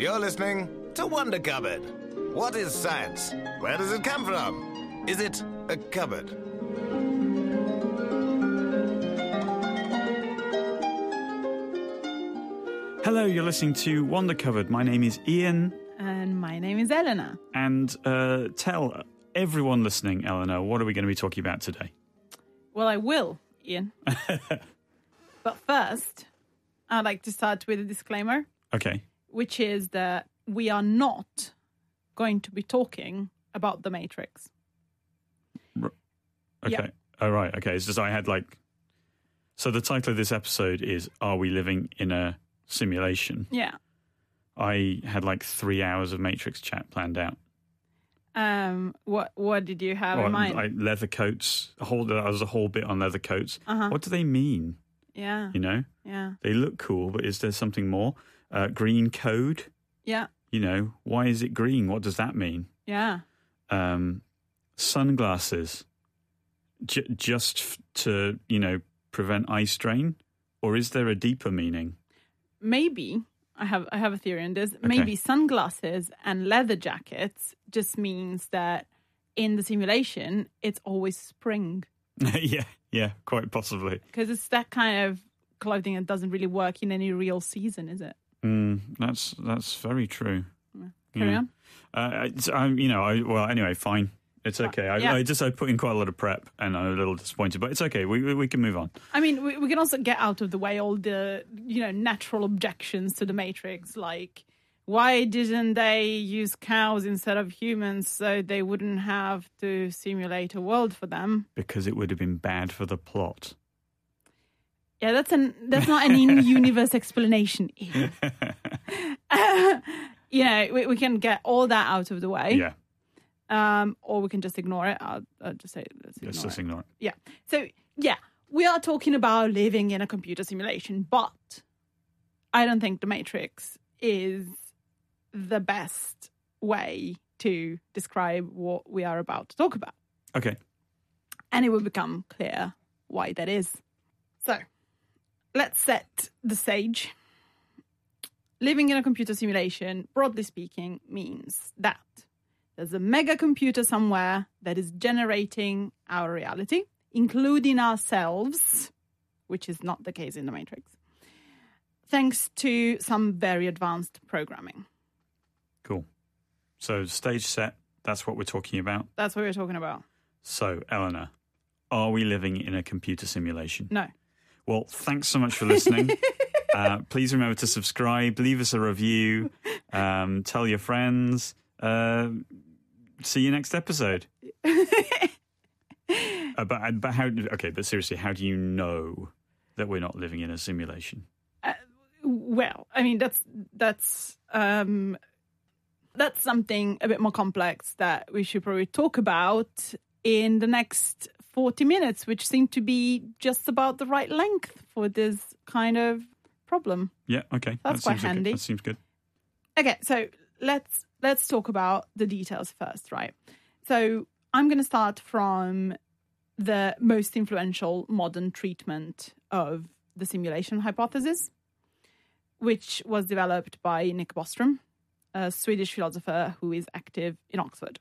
You're listening to Wonder Cupboard. What is science? Where does it come from? Is it a cupboard? Hello, you're listening to Wonder Cupboard. My name is Ian, And my name is Elena. and uh, tell everyone listening, Eleanor, what are we going to be talking about today? Well, I will, Ian. but first, I'd like to start with a disclaimer, Okay. Which is that we are not going to be talking about the Matrix. Okay. Yeah. All right. Okay. It's just I had like. So the title of this episode is "Are we living in a simulation?" Yeah. I had like three hours of Matrix chat planned out. Um. What What did you have Well, in mind? I, leather coats. A whole there was a whole bit on leather coats. Uh-huh. What do they mean? yeah. You know, Yeah. they look cool, but is there something more? Uh, green code. Yeah. You know, why is it green? What does that mean? Yeah. um, sunglasses j- just f- to you know prevent eye strain, or is there a deeper meaning? Maybe I have I have a theory on this. Maybe sunglasses and leather jackets just means that in the simulation it's always spring. yeah, yeah, quite possibly. because it's that kind of clothing that doesn't really work in any real season, is it? Mm, that's that's very true. Carry Yeah. on. Uh, um, you know, I, well, anyway, fine. It's okay. I, Yeah. I just I put in quite a lot of prep, and I'm a little disappointed, but it's okay. We we, we can move on. I mean, we, we can also get out of the way all the you know natural objections to the Matrix, like why didn't they use cows instead of humans so they wouldn't have to simulate a world for them? Because it would have been bad for the plot. Yeah, that's an that's not an in-universe explanation. You know, we, we can get all that out of the way, Yeah, um, or we can just ignore it. I'll, I'll just say let's ignore let's it. just ignore it. Yeah. So, yeah, we are talking about living in a computer simulation, but I don't think The Matrix is the best way to describe what we are about to talk about. Okay. And it will become clear why that is. So, let's set the stage. Living in a computer simulation, broadly speaking, means that there's a mega computer somewhere that is generating our reality, including ourselves, which is not the case in the Matrix, thanks to some very advanced programming. Cool. So stage set. That's what we're talking about. That's what we're talking about. So, Eleanor, are we living in a computer simulation? No. Well, thanks so much for listening. uh, please remember to subscribe, leave us a review, um, tell your friends. Uh, see you next episode. uh, but, but how? Okay, but seriously, how do you know that we're not living in a simulation? Well, I mean that's that's um that's something a bit more complex that we should probably talk about in the next 40 minutes, which seemed to be just about the right length for this kind of problem. Yeah. Okay. That's that quite seems okay. handy. That seems good. Okay, so let's let's talk about the details first, right? So I'm going to start from the most influential modern treatment of the simulation hypothesis, which was developed by Nick Bostrom, a Swedish philosopher who is active in Oxford.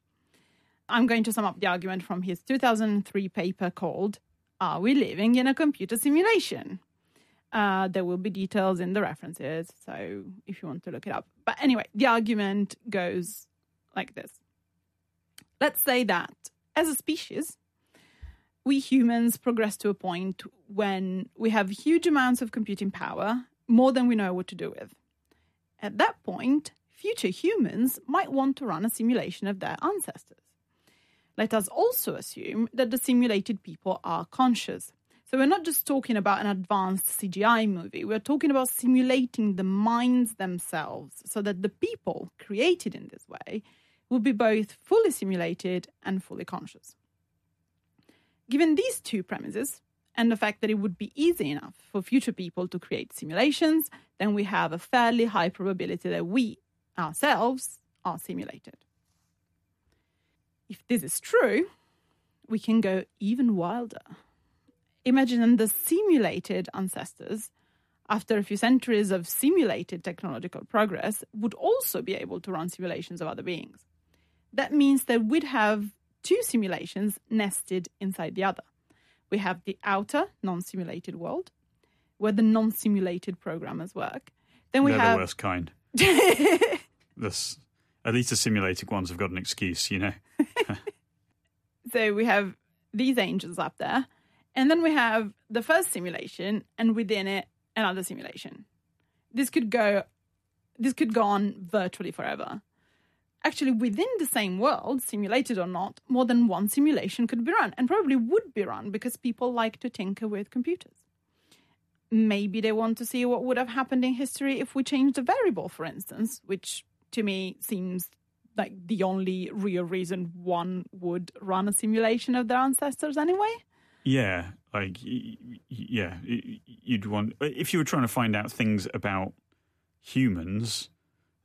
I'm going to sum up the argument from his 2003 paper called Are We Living in a Computer Simulation? Uh, there will be details in the references, so if you want to look it up. But anyway, the argument goes like this Let's say that as a species, we humans progress to a point when we have huge amounts of computing power, more than we know what to do with. At that point, future humans might want to run a simulation of their ancestors. Let us also assume that the simulated people are conscious. So we're not just talking about an advanced CGI movie, we're talking about simulating the minds themselves so that the people created in this way will be both fully simulated and fully conscious. Given these two premises, and the fact that it would be easy enough for future people to create simulations, then we have a fairly high probability that we ourselves are simulated. If this is true, we can go even wilder. Imagine the simulated ancestors after a few centuries of simulated technological progress, would also be able to run simulations of other beings. That means that we'd have two simulations nested inside the other. We have the outer non simulated world, where the non simulated programmers work. Then we They're have the worst kind. this, at least the simulated ones have got an excuse, you know. So we have these angels up there, and then we have the first simulation, and within it, another simulation. This could go, this could go on virtually forever. Actually, within the same world, simulated or not, more than one simulation could be run, and probably would be run because people like to tinker with computers. Maybe they want to see what would have happened in history if we changed a variable, for instance, which to me seems like the only real reason one would run a simulation of their ancestors anyway. Yeah, like yeah, you'd want if you were trying to find out things about humans,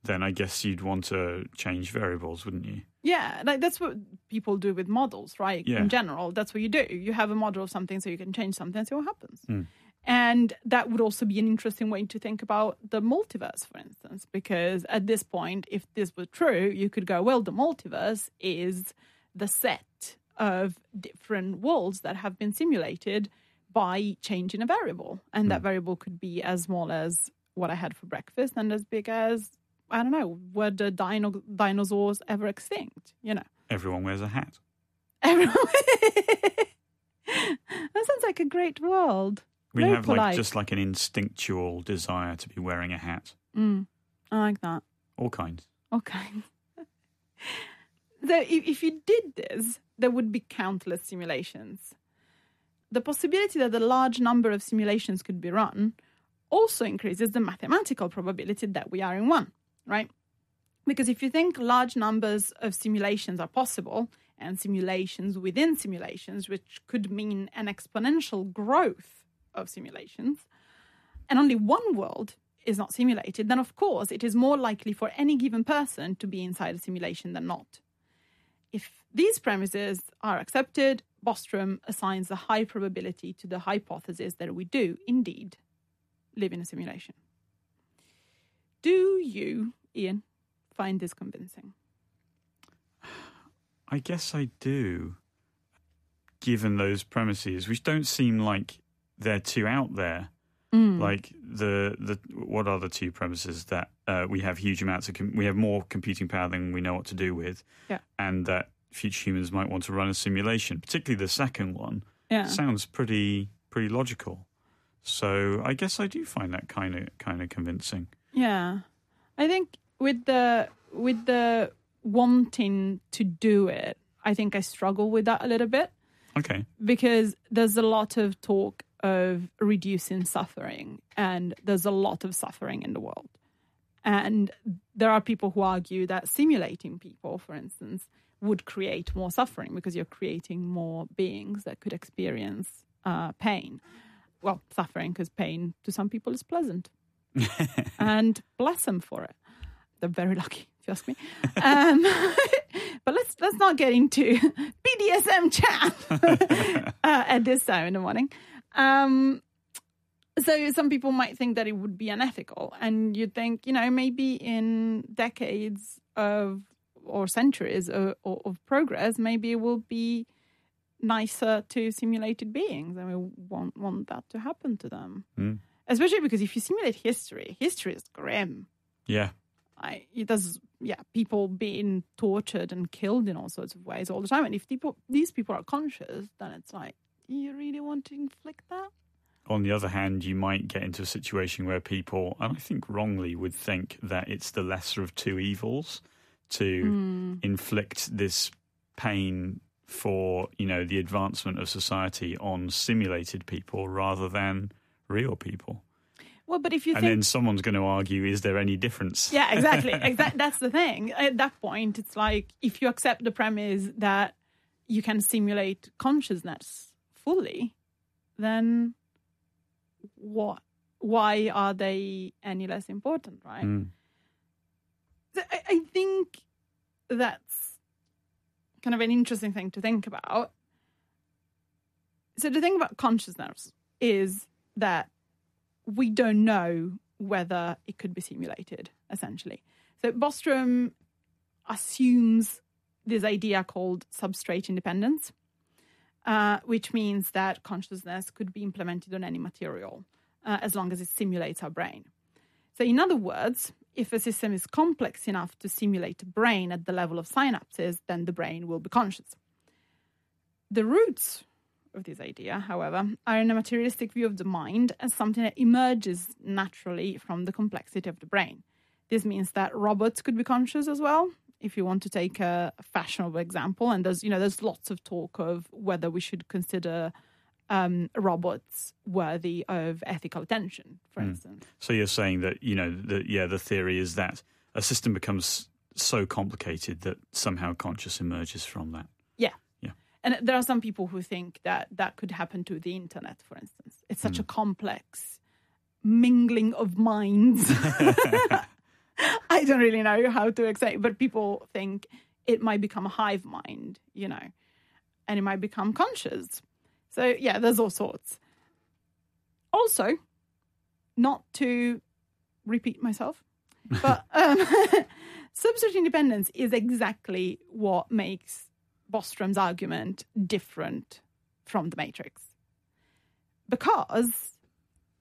then I guess you'd want to change variables, wouldn't you? Yeah, like that's what people do with models, right? Yeah. In general, that's what you do. You have a model of something so you can change something and see what happens. Mm. And that would also be an interesting way to think about the multiverse, for instance, because at this point, if this were true, you could go, well, the multiverse is the set of different worlds that have been simulated by changing a variable. And that hmm. variable could be as small as what I had for breakfast and as big as, I don't know, were the dino- dinosaurs ever extinct? You know. Everyone wears a hat. Everyone. that sounds like a great world. We Very have like just like an instinctual desire to be wearing a hat. Mm, I like that. All kinds. Okay. so if, if you did this, there would be countless simulations. The possibility that a large number of simulations could be run also increases the mathematical probability that we are in one, right? Because if you think large numbers of simulations are possible, and simulations within simulations, which could mean an exponential growth of simulations, and only one world is not simulated, then of course it is more likely for any given person to be inside a simulation than not. If these premises are accepted, Bostrom assigns a high probability to the hypothesis that we do indeed live in a simulation. Do you, Ian, find this convincing? I guess I do. Given those premises, which don't seem like they're too out there. Like the the what are the two premises that uh, we have huge amounts of com- we have more computing power than we know what to do with, Yeah. and that future humans might want to run a simulation. Particularly the second one Yeah. sounds pretty pretty logical. So I guess I do find that kind of kind of convincing. Yeah. I think with the with the wanting to do it, I think I struggle with that a little bit Okay. because there's a lot of talk of reducing suffering and there's a lot of suffering in the world. And there are people who argue that simulating people, for instance, would create more suffering because you're creating more beings that could experience uh, pain. Well, suffering because pain to some people is pleasant. and bless them for it. They're very lucky, if you ask me. Um, but let's let's not get into BDSM chat uh, at this time in the morning. Um, so some people might think that it would be unethical, and you'd think, you know, maybe in decades of or centuries of, of, progress, maybe it will be nicer to simulated beings, and we won't want that to happen to them. Mm. Especially because if you simulate history, history is grim. Yeah. I, it does, yeah, people being tortured and killed in all sorts of ways all the time. And if people, these people are conscious, then it's like, you really want to inflict that? On the other hand, you might get into a situation where people, and I think wrongly, would think that it's the lesser of two evils to hmm. inflict this pain for, you know, the advancement of society on simulated people rather than real people. Well, but if you and think then someone's going to argue, is there any difference? Yeah, exactly. Exact. That's the thing. At that point, it's like if you accept the premise that you can simulate consciousness fully, then what? Why are they any less important, right? Mm. So I, I think that's kind of an interesting thing to think about. So the thing about consciousness is that we don't know whether it could be simulated, essentially. So Bostrom assumes this idea called substrate independence, uh, which means that consciousness could be implemented on any material uh, as long as it simulates our brain. So, in other words, if a system is complex enough to simulate a brain at the level of synapses, then the brain will be conscious. The roots of this idea, however, are in a materialistic view of the mind as something that emerges naturally from the complexity of the brain. This means that robots could be conscious as well, if you want to take a fashionable example. And there's, you know, there's lots of talk of whether we should consider um, robots worthy of ethical attention, for Mm. instance. So you're saying that you know that yeah, the theory is that a system becomes so complicated that somehow conscious emerges from that. Yeah. Yeah. And there are some people who think that that could happen to the internet, for instance. It's such Hmm. a complex mingling of minds. I don't really know how to explain, but people think it might become a hive mind, you know, and it might become conscious. So, yeah, there's all sorts. Also, not to repeat myself, but um, substrate independence is exactly what makes Bostrom's argument different from the Matrix. Because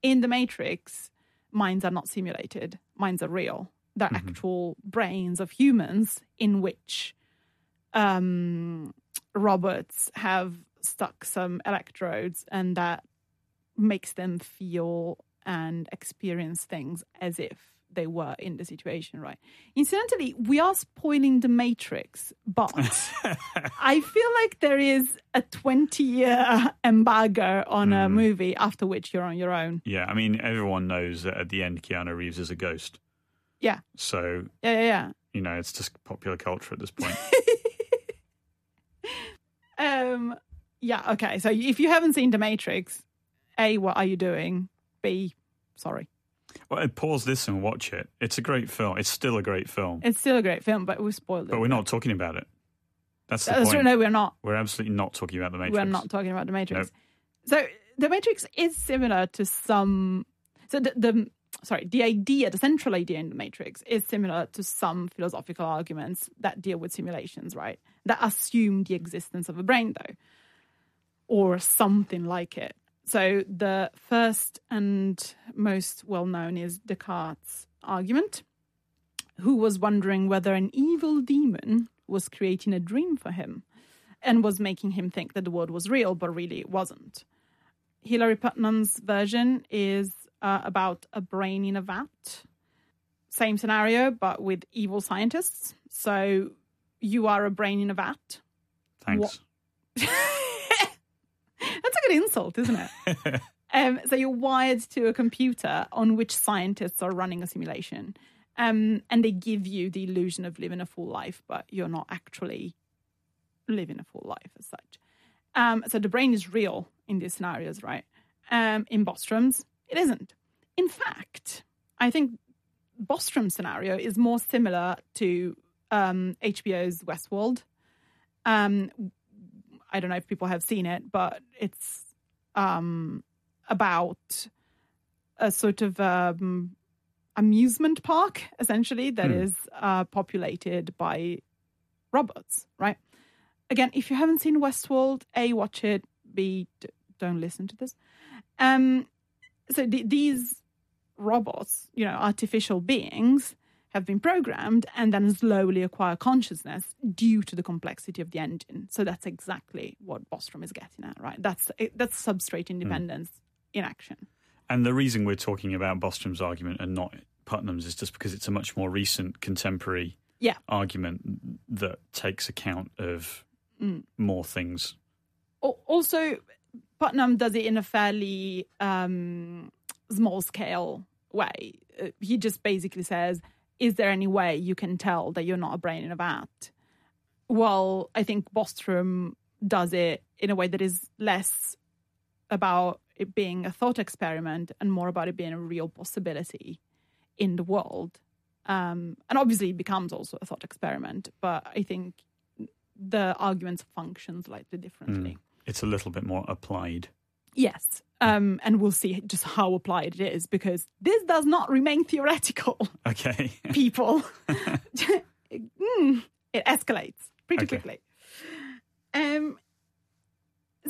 in the Matrix, minds are not simulated, minds are real. They're actual brains of humans in which um, robots have stuck some electrodes and that makes them feel and experience things as if they were in the situation, right? Incidentally, we are spoiling the Matrix, but I feel like there is a 20 year embargo on a movie after which you're on your own. Yeah, I mean everyone knows that at the end Keanu Reeves is a ghost. Yeah. So Yeah, yeah, yeah. you know it's just popular culture at this point. Um, yeah, okay. So if you haven't seen The Matrix, A, what are you doing? B, sorry. well, pause this and watch it. It's a great film. It's still a great film, It's still a great film, but we spoiled it. but we're not talking about it. That's the That's point. true. No, we're not. We're absolutely not talking about the Matrix. We're not talking about The Matrix. So The Matrix is similar to some. So the, the sorry, the idea, the central idea in The Matrix is similar to some philosophical arguments that deal with simulations, right? That assume the existence of a brain, though, or something like it. So the first and most well known is Descartes' argument, who was wondering whether an evil demon was creating a dream for him and was making him think that the world was real, but really it wasn't. Hilary Putnam's version is uh, about a brain in a vat. Same scenario, but with evil scientists. So you are a brain in a vat. Thanks. That's a good insult, isn't it? um, so you're wired to a computer on which scientists are running a simulation. Um, and they give you the illusion of living a full life, but you're not actually living a full life as such. Um, so the brain is real in these scenarios, right? Um, in Bostrom's, it isn't. In fact, I think Bostrom's scenario is more similar to um, HBO's Westworld. Um, I don't know if people have seen it, but it's um, about a sort of um, amusement park, essentially, that Hmm. is uh, populated by robots, right? Again, if you haven't seen Westworld, A, watch it, B, d- don't listen to this. Um, so th- these robots, you know, artificial beings, have been programmed and then slowly acquire consciousness due to the complexity of the engine. So that's exactly what Bostrom is getting at, right? That's that's substrate independence in action. And the reason we're talking about Bostrom's argument and not Putnam's is just because it's a much more recent contemporary Yeah. argument that takes account of Mm. more things. Also, Putnam does it in a fairly um, small scale way. Uh, He just basically says, "Is there any way you can tell that you're not a brain in a vat?" Well, I think Bostrom does it in a way that is less about it being a thought experiment and more about it being a real possibility in the world. Um, and obviously, it becomes also a thought experiment, but I think the arguments function slightly differently. It's a little bit more applied. Yes. Um, and we'll see just how applied it is because this does not remain theoretical, Okay. people. Mm, it escalates pretty Okay. quickly. Um,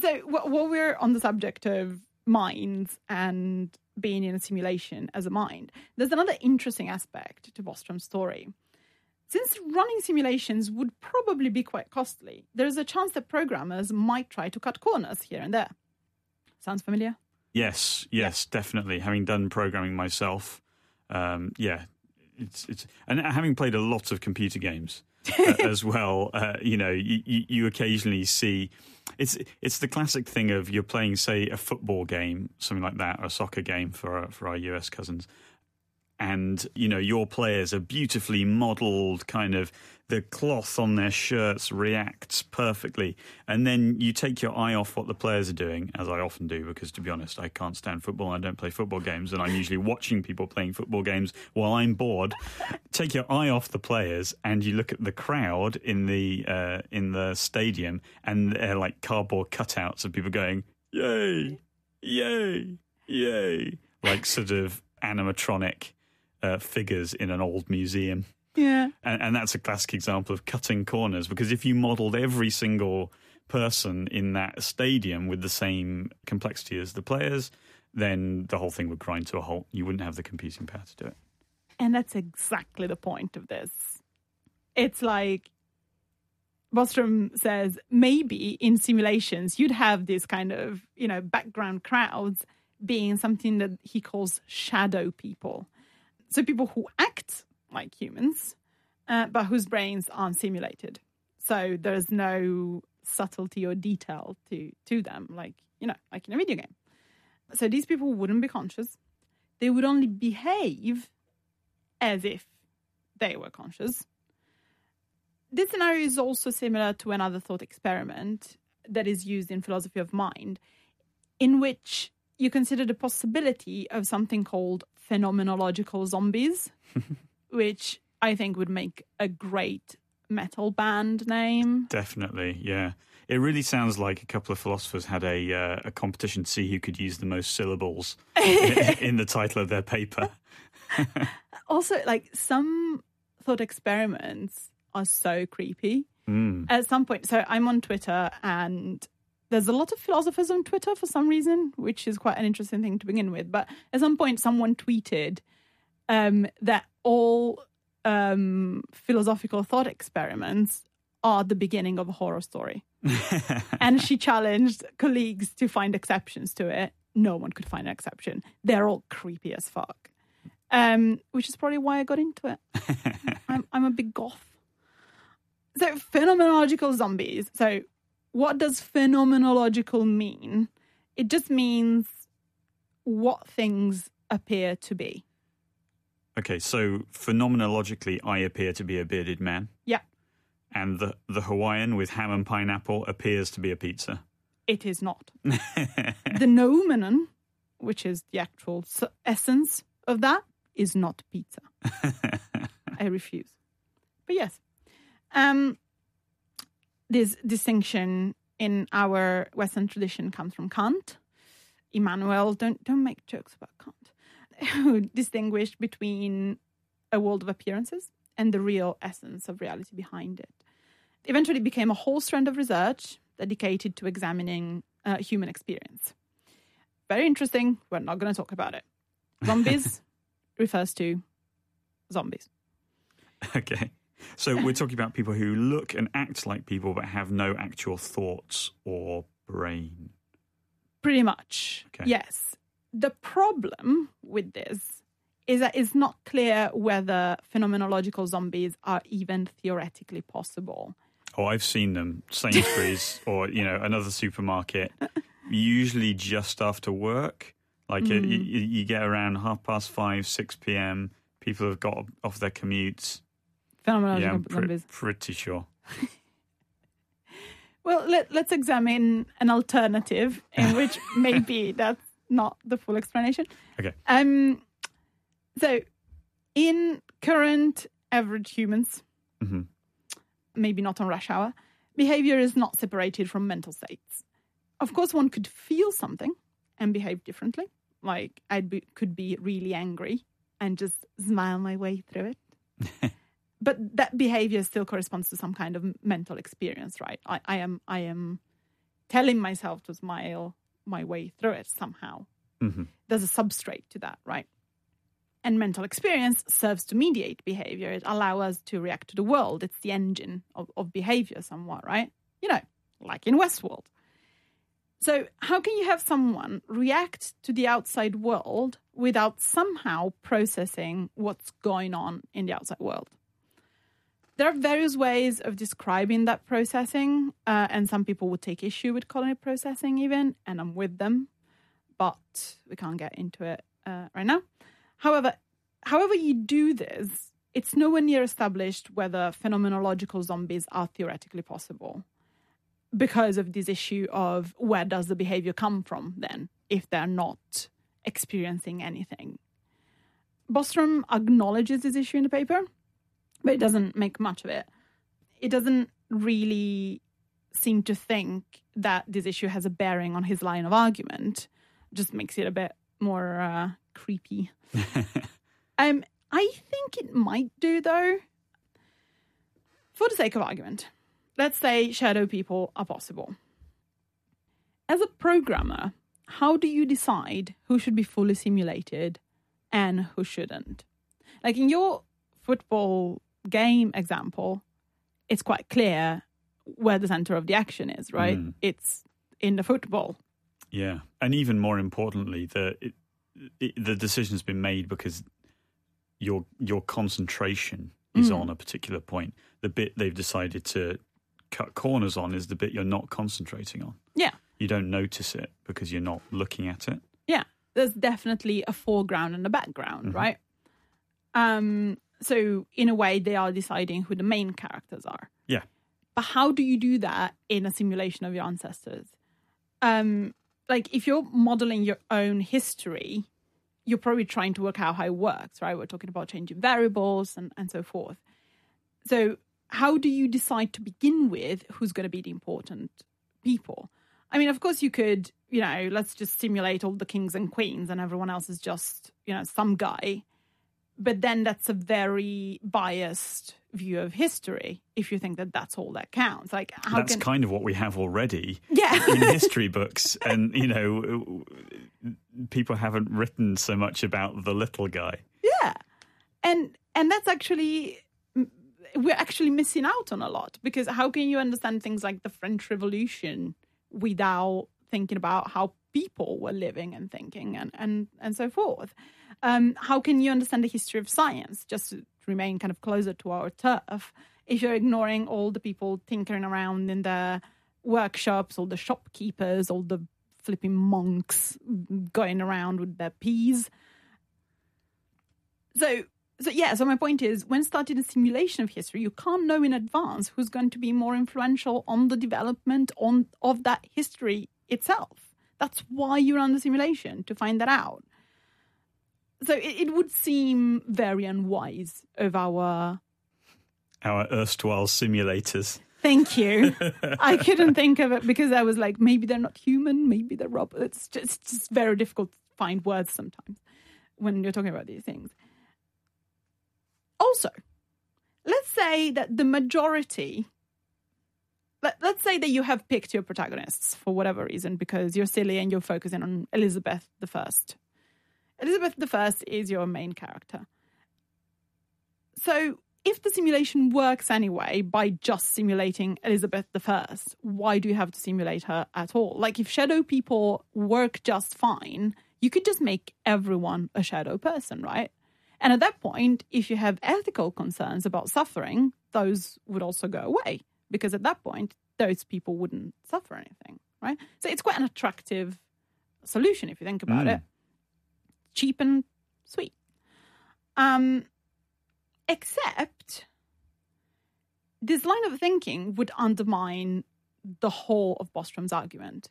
so wh- while we're on the subject of minds and being in a simulation as a mind, there's another interesting aspect to Bostrom's story. Since running simulations would probably be quite costly, there's a chance that programmers might try to cut corners here and there. Sounds familiar? Yes, yes, definitely. Having done programming myself, um, yeah, it's it's and having played a lot of computer games uh, as well. Uh, you know, you, you, you occasionally see it's it's the classic thing of you're playing, say, a football game, something like that, or a soccer game for our, for our US cousins, and you know your players are beautifully modelled, kind of the cloth on their shirts reacts perfectly, and then you take your eye off what the players are doing, as I often do, because to be honest, I can't stand football. I don't play football games, and I'm usually watching people playing football games while I'm bored. take your eye off the players, and you look at the crowd in the uh, in the stadium, and they're like cardboard cutouts of people going, "Yay, yay, yay!" like sort of animatronic uh, figures in an old museum. Yeah. And, and that's a classic example of cutting corners because if you modelled every single person in that stadium with the same complexity as the players, then the whole thing would grind to a halt. You wouldn't have the computing power to do it. And that's exactly the point of this. It's like Bostrom says maybe in simulations you'd have this kind of, you know, background crowds being something that he calls shadow people. So people who act like humans, uh, but whose brains aren't simulated. So there's no subtlety or detail to to them, like you know, like in a video game. So these people wouldn't be conscious. They would only behave as if they were conscious. This scenario is also similar to another thought experiment that is used in philosophy of mind, in which you consider the possibility of something called phenomenological zombies, which I think would make a great metal band name. Definitely, yeah. It really sounds like a couple of philosophers had a uh, a competition to see who could use the most syllables in, in the title of their paper. Also, like some thought experiments are so creepy. Mm. At some point, so I'm on Twitter and there's a lot of philosophers on Twitter for some reason, which is quite an interesting thing to begin with. But at some point, someone tweeted um, that all um, philosophical thought experiments are the beginning of a horror story. and she challenged colleagues to find exceptions to it. No one could find an exception. They're all creepy as fuck. Um, which is probably why I got into it. I'm, I'm a big goth. So, phenomenological zombies. So, what does phenomenological mean? It just means what things appear to be. Okay, so phenomenologically, I appear to be a bearded man, Yeah, and the the Hawaiian with ham and pineapple appears to be a pizza. it is not. the noumenon, which is the actual essence of that, is not pizza. I refuse. But yes, um, this distinction in our Western tradition comes from Kant. Immanuel, don't don't make jokes about Kant, who distinguished between a world of appearances and the real essence of reality behind it. Eventually, became a whole strand of research dedicated to examining uh, human experience. Very interesting. We're not going to talk about it. Zombies refers to zombies. Okay. So we're talking about people who look and act like people but have no actual thoughts or brain. Pretty much. Okay. Yes. The problem with this is that it's not clear whether phenomenological zombies are even theoretically possible. Oh, I've seen them. Sainsbury's or, you know, another supermarket, usually just after work. Like uh, you, you you get around half past five, 6 p.m. People have got off their commutes. Phenomenological Yeah, I'm zombies. pretty sure. Well, let, let's examine an alternative in which maybe that's not the full explanation. Okay. Um, so, in current average humans, Mhm. maybe not on rush hour, behavior is not separated from mental states. Of course, one could feel something and behave differently. Like I be, could be really angry and just smile my way through it. but that behavior still corresponds to some kind of mental experience, right? I, I am I am telling myself to smile my way through it somehow. Mhm. There's a substrate to that, right? And mental experience serves to mediate behavior. It allows us to react to the world. It's the engine of, of behavior, somewhat, right? You know, like in Westworld. So, how can you have someone react to the outside world without somehow processing what's going on in the outside world? There are various ways of describing that processing, uh, and some people would take issue with it processing, even, and I'm with them, but we can't get into it uh, right now. However, however you do this, it's nowhere near established whether phenomenological zombies are theoretically possible because of this issue of where does the behavior come from then if they're not experiencing anything. Bostrom acknowledges this issue in the paper, but it doesn't make much of it. It doesn't really seem to think that this issue has a bearing on his line of argument. Just makes it a bit more uh, creepy. um, I think it might do though. For the sake of argument, let's say shadow people are possible. As a programmer, how do you decide who should be fully simulated and who shouldn't? Like in your football game example, it's quite clear where the center of the action is, right? Mm. It's in the football. Yeah, and even more importantly, the it, it, the decision's been made because your your concentration is Mm. on a particular point. The bit they've decided to cut corners on is the bit you're not concentrating on. Yeah. You don't notice it because you're not looking at it. yeah there's definitely a foreground and a background Mhm. right um so in a way they are deciding who the main characters are. Yeah. but how do you do that in a simulation of your ancestors? Um like if you're modeling your own history you're probably trying to work out how it works right? We're talking about changing variables and and so forth. So how do you decide to begin with who's going to be the important people? I mean, of course, you could, you know, let's just simulate all the kings and queens and everyone else is just, you know, some guy. But then that's a very biased view of history if you think that that's all that counts. Like, how That's can. kind of what we have already yeah. in history books, and you know, people haven't written so much about the little guy. Yeah, and and that's actually we're actually missing out on a lot because how can you understand things like the French Revolution without thinking about how people were living and thinking and and and so forth? Um, how can you understand the history of science just to remain kind of closer to our turf if you're ignoring all the people tinkering around in the workshops, all the shopkeepers, all the flipping monks going around with their peas? So, so yeah. So my point is, when starting a simulation of history, you can't know in advance who's going to be more influential on the development on of that history itself. That's why you run the simulation to find that out. So it, it would seem very unwise of our. Our erstwhile simulators. Thank you. I couldn't think of it because I was like, maybe they're not human, maybe they're robots. It's just, it's just very difficult to find words sometimes when you're talking about these things. Also, let's say that the majority, let, let's say that you have picked your protagonists for whatever reason because you're silly and you're focusing on Elizabeth the First. Elizabeth the First is your main character. So, if the simulation works anyway by just simulating Elizabeth the First, why do you have to simulate her at all? Like, if shadow people work just fine, you could just make everyone a shadow person, right? And at that point, if you have ethical concerns about suffering, those would also go away because at that point, those people wouldn't suffer anything, right? So it's quite an attractive solution if you think about Mm. it. Cheap and sweet. Um, except this line of thinking would undermine the whole of Bostrom's argument.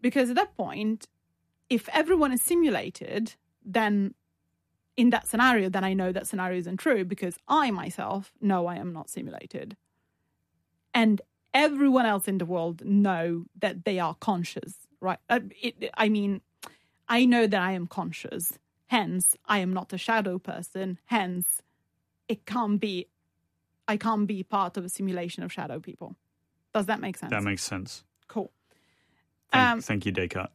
Because at that point, if everyone is simulated, then in that scenario, then I know that scenario isn't true because I myself know I am not simulated. And everyone else in the world know that they are conscious, right? Uh, it, I mean, I know that I am conscious. Hence, I am not a shadow person. Hence, it can't be, I can't be part of a simulation of shadow people. Does that make sense? That makes sense. cool. Thank, Um, thank you, Descartes.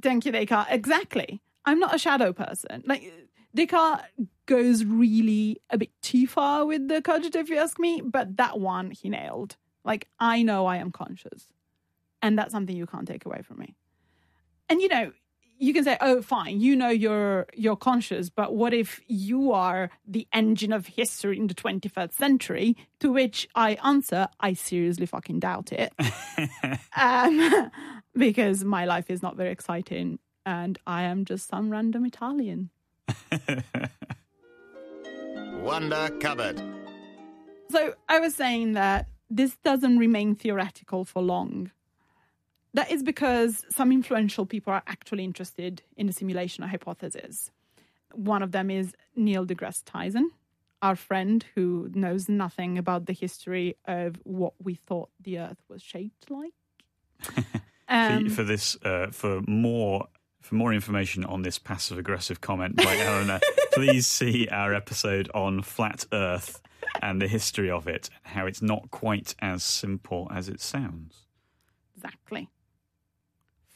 Thank you, Descartes. Exactly. I'm not a shadow person. Like Descartes goes really a bit too far with the cogito, if you ask me, but that one he nailed. Like I know I am conscious, and that's something you can't take away from me. And you know, you can say, "Oh, fine, you know you're you're conscious," but what if you are the engine of history in the 21st century? To which I answer, I seriously fucking doubt it um, because my life is not very exciting and I am just some random Italian. Wonder Cupboard. So I was saying that this doesn't remain theoretical for long. That is because some influential people are actually interested in the simulation hypothesis. One of them is Neil deGrasse Tyson, our friend who knows nothing about the history of what we thought the Earth was shaped like. Um, for, for this, uh, for more for more information on this passive aggressive comment by Eleanor, please see our episode on flat Earth and the history of it, and how it's not quite as simple as it sounds. Exactly.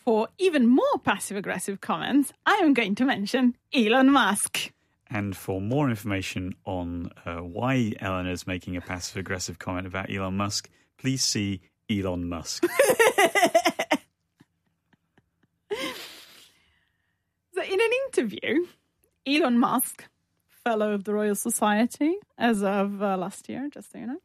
For even more passive aggressive comments, I am going to mention Elon Musk. And for more information on uh, why is making a passive aggressive comment about Elon Musk, please see Elon Musk. So, in an interview, Elon Musk, fellow of the Royal Society as of uh, last year, just so you know,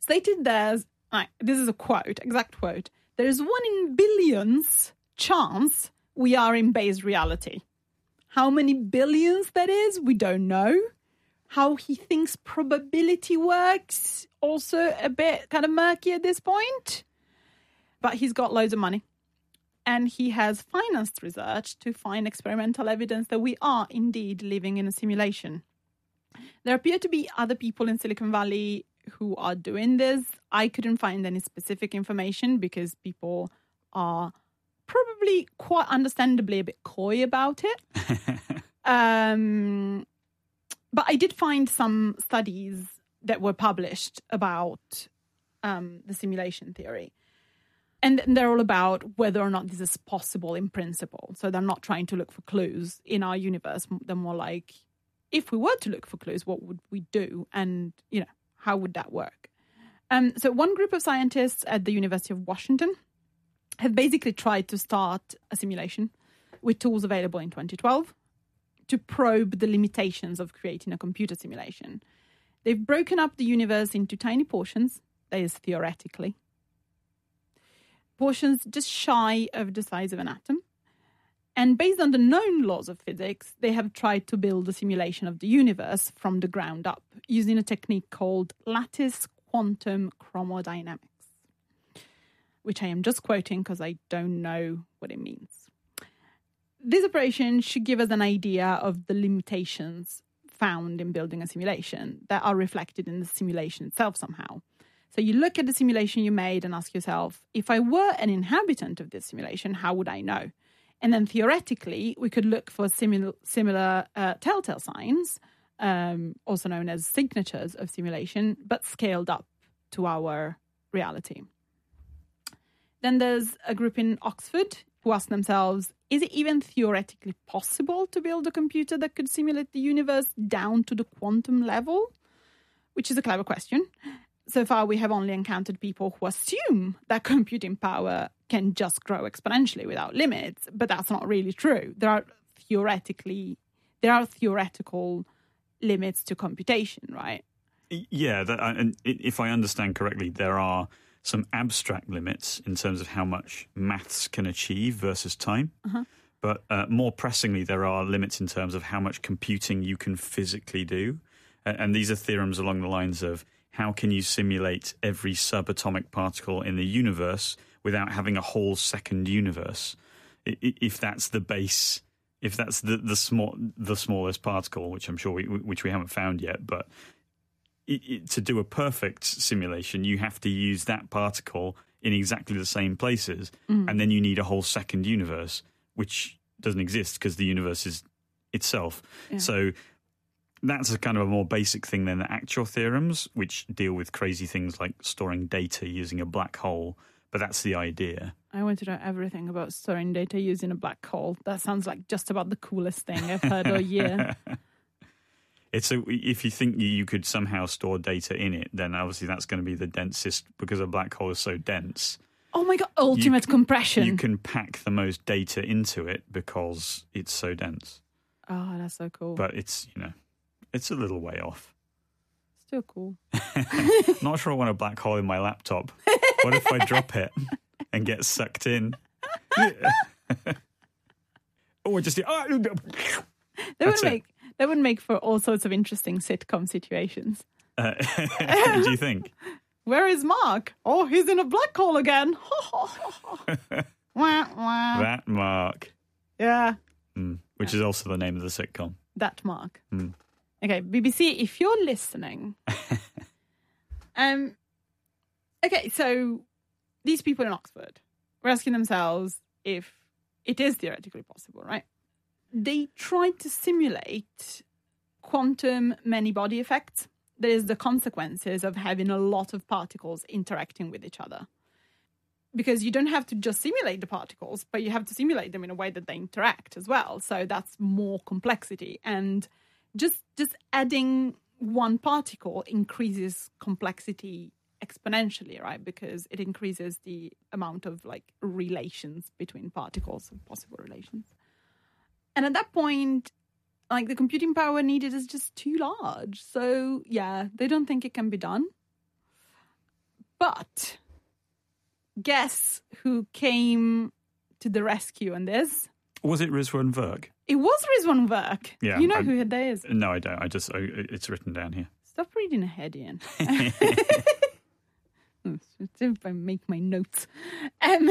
stated there's, right, this is a quote, exact quote, there's one in billions chance we are in base reality. How many billions that is, we don't know. How he thinks probability works, also a bit kind of murky at this point. But he's got loads of money and he has financed research to find experimental evidence that we are indeed living in a simulation. There appear to be other people in Silicon Valley who are doing this. I couldn't find any specific information because people are probably quite understandably a bit coy about it. um, but I did find some studies that were published about um, the simulation theory and they're all about whether or not this is possible in principle. So they're not trying to look for clues in our universe. They're more like, if we were to look for clues, what would we do? And, you know, how would that work? Um, so one group of scientists at the University of Washington have basically tried to start a simulation with tools available in 2012 to probe the limitations of creating a computer simulation. They've broken up the universe into tiny portions, that is theoretically, portions just shy of the size of an atom. And based on the known laws of physics, they have tried to build a simulation of the universe from the ground up using a technique called lattice quantum chromodynamics, which I am just quoting because I don't know what it means. This operation should give us an idea of the limitations found in building a simulation that are reflected in the simulation itself somehow. So you look at the simulation you made and ask yourself, if I were an inhabitant of this simulation, how would I know? And then theoretically, we could look for similar, uh, telltale signs, um, also known as signatures of simulation, but scaled up to our reality. Then there's a group in Oxford who ask themselves, is it even theoretically possible to build a computer that could simulate the universe down to the quantum level? Which is a clever question so far we have only encountered people who assume that computing power can just grow exponentially without limits but that's not really true there are theoretically there are theoretical limits to computation right Yeah, that, uh, and if I understand correctly, there are some abstract limits in terms of how much maths can achieve versus time. But uh, more pressingly, there are limits in terms of how much computing you can physically do. And these are theorems along the lines of how can you simulate every subatomic particle in the universe without having a whole second universe? If that's the base, if that's the the small the smallest particle, which I'm sure we which we haven't found yet, but it, it, to do a perfect simulation, you have to use that particle in exactly the same places, mm. and then you need a whole second universe, which doesn't exist because the universe is itself. Yeah. So that's a kind of a more basic thing than the actual theorems, which deal with crazy things like storing data using a black hole. But that's the idea. I want to know everything about storing data using a black hole. That sounds like just about the coolest thing I've heard all year. It's a, if you think you- you could somehow store data in it, then obviously that's going to be the densest because a black hole is so dense. Oh my god, ultimate c- compression. You can pack the most data into it because it's so dense. oh, that's so cool. But it's you know, it's a little way off. Still cool. Not sure I want a black hole in my laptop. What if I drop it and get sucked in? oh, I just ah, That would That's it. make that would make for all sorts of interesting sitcom situations. uh, do you think? Where is Mark? Oh, he's in a black hole again. wah, wah. That Mark, Yeah, Mm, which is also the name of the sitcom. that Mark. Hmm. Okay, BBC, if you're listening, um, okay, so these people in Oxford were asking themselves if it is theoretically possible, right? They tried to simulate quantum many body effects. That is the consequences of having a lot of particles interacting with each other. Because you don't have to just simulate the particles, but you have to simulate them in a way that they interact as well. So that's more complexity. And just just adding one particle increases complexity exponentially right? Because it increases the amount of like relations between particles and possible relations. And at that point like the computing power needed is just too large. So yeah they don't think it can be done. But guess who came to the rescue on this? Was it Rizwan Virk? It was Rizwan Virk. Yeah, you know I- who that is. No, I don't. I just I, it's written down here. Stop reading ahead, Ian. if I make my notes. Um,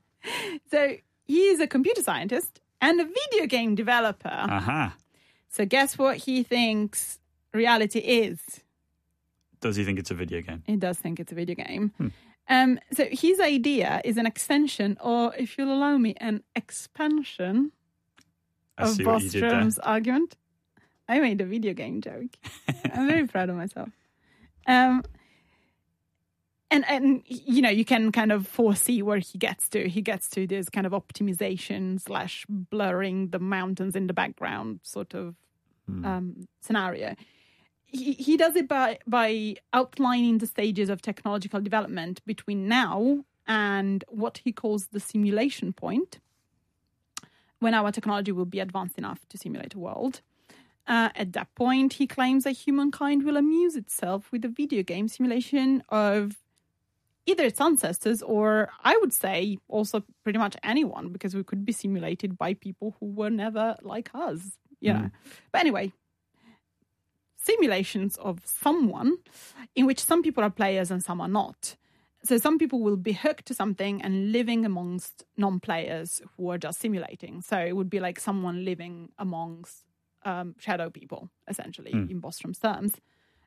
so he is a computer scientist and a video game developer. Aha. So guess what he thinks reality is? Does he think it's a video game? He does think it's a video game. Um, so his idea is an extension, or if you'll allow me, an expansion I of see what you did there. Bostrom's argument. I made a video game joke. I'm very proud of myself. Um, and and you know you can kind of foresee where he gets to. He gets to this kind of optimization slash blurring the mountains in the background sort of um, scenario. He he does it by by outlining the stages of technological development between now and what he calls the simulation point when our technology will be advanced enough to simulate a world. Uh, at that point, he claims that humankind will amuse itself with a video game simulation of either its ancestors or, I would say, also pretty much anyone, because we could be simulated by people who were never like us, you know. But anyway, simulations of someone in which some people are players and some are not. So some people will be hooked to something and living amongst non-players who are just simulating. So it would be like someone living amongst um, shadow people, essentially, in Bostrom's terms.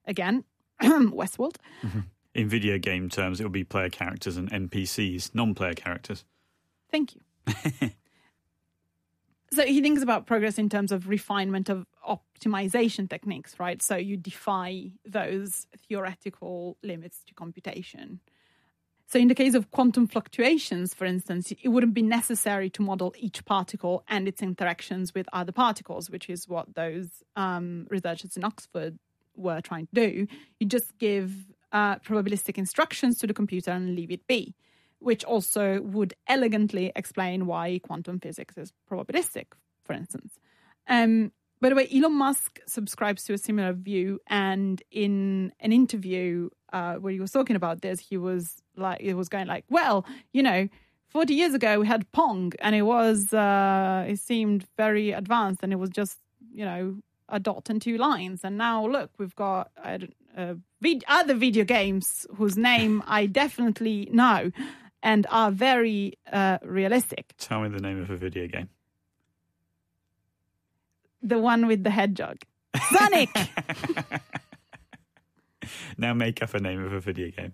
Again, Westworld. In video game terms, it would be player characters and NPCs, non-player characters. Thank you. so he thinks about progress in terms of refinement of optimization techniques, right? So you defy those theoretical limits to computation. So, in the case of quantum fluctuations, for instance, it wouldn't be necessary to model each particle and its interactions with other particles, which is what those um, researchers in Oxford were trying to do. You just give uh, probabilistic instructions to the computer and leave it be, which also would elegantly explain why quantum physics is probabilistic, for instance. Um, by the way, Elon Musk subscribes to a similar view, and in an interview uh, where he was talking about this, he was like, it was going like, "Well, you know, forty years ago we had Pong, and it was, uh, it seemed very advanced, and it was just, you know, a dot and two lines, and now look, we've got uh, vid- other video games whose name I definitely know, and are very uh, realistic. Tell me the name of a video game. The one with the hedgehog, Sonic." Now make up a name of a video game,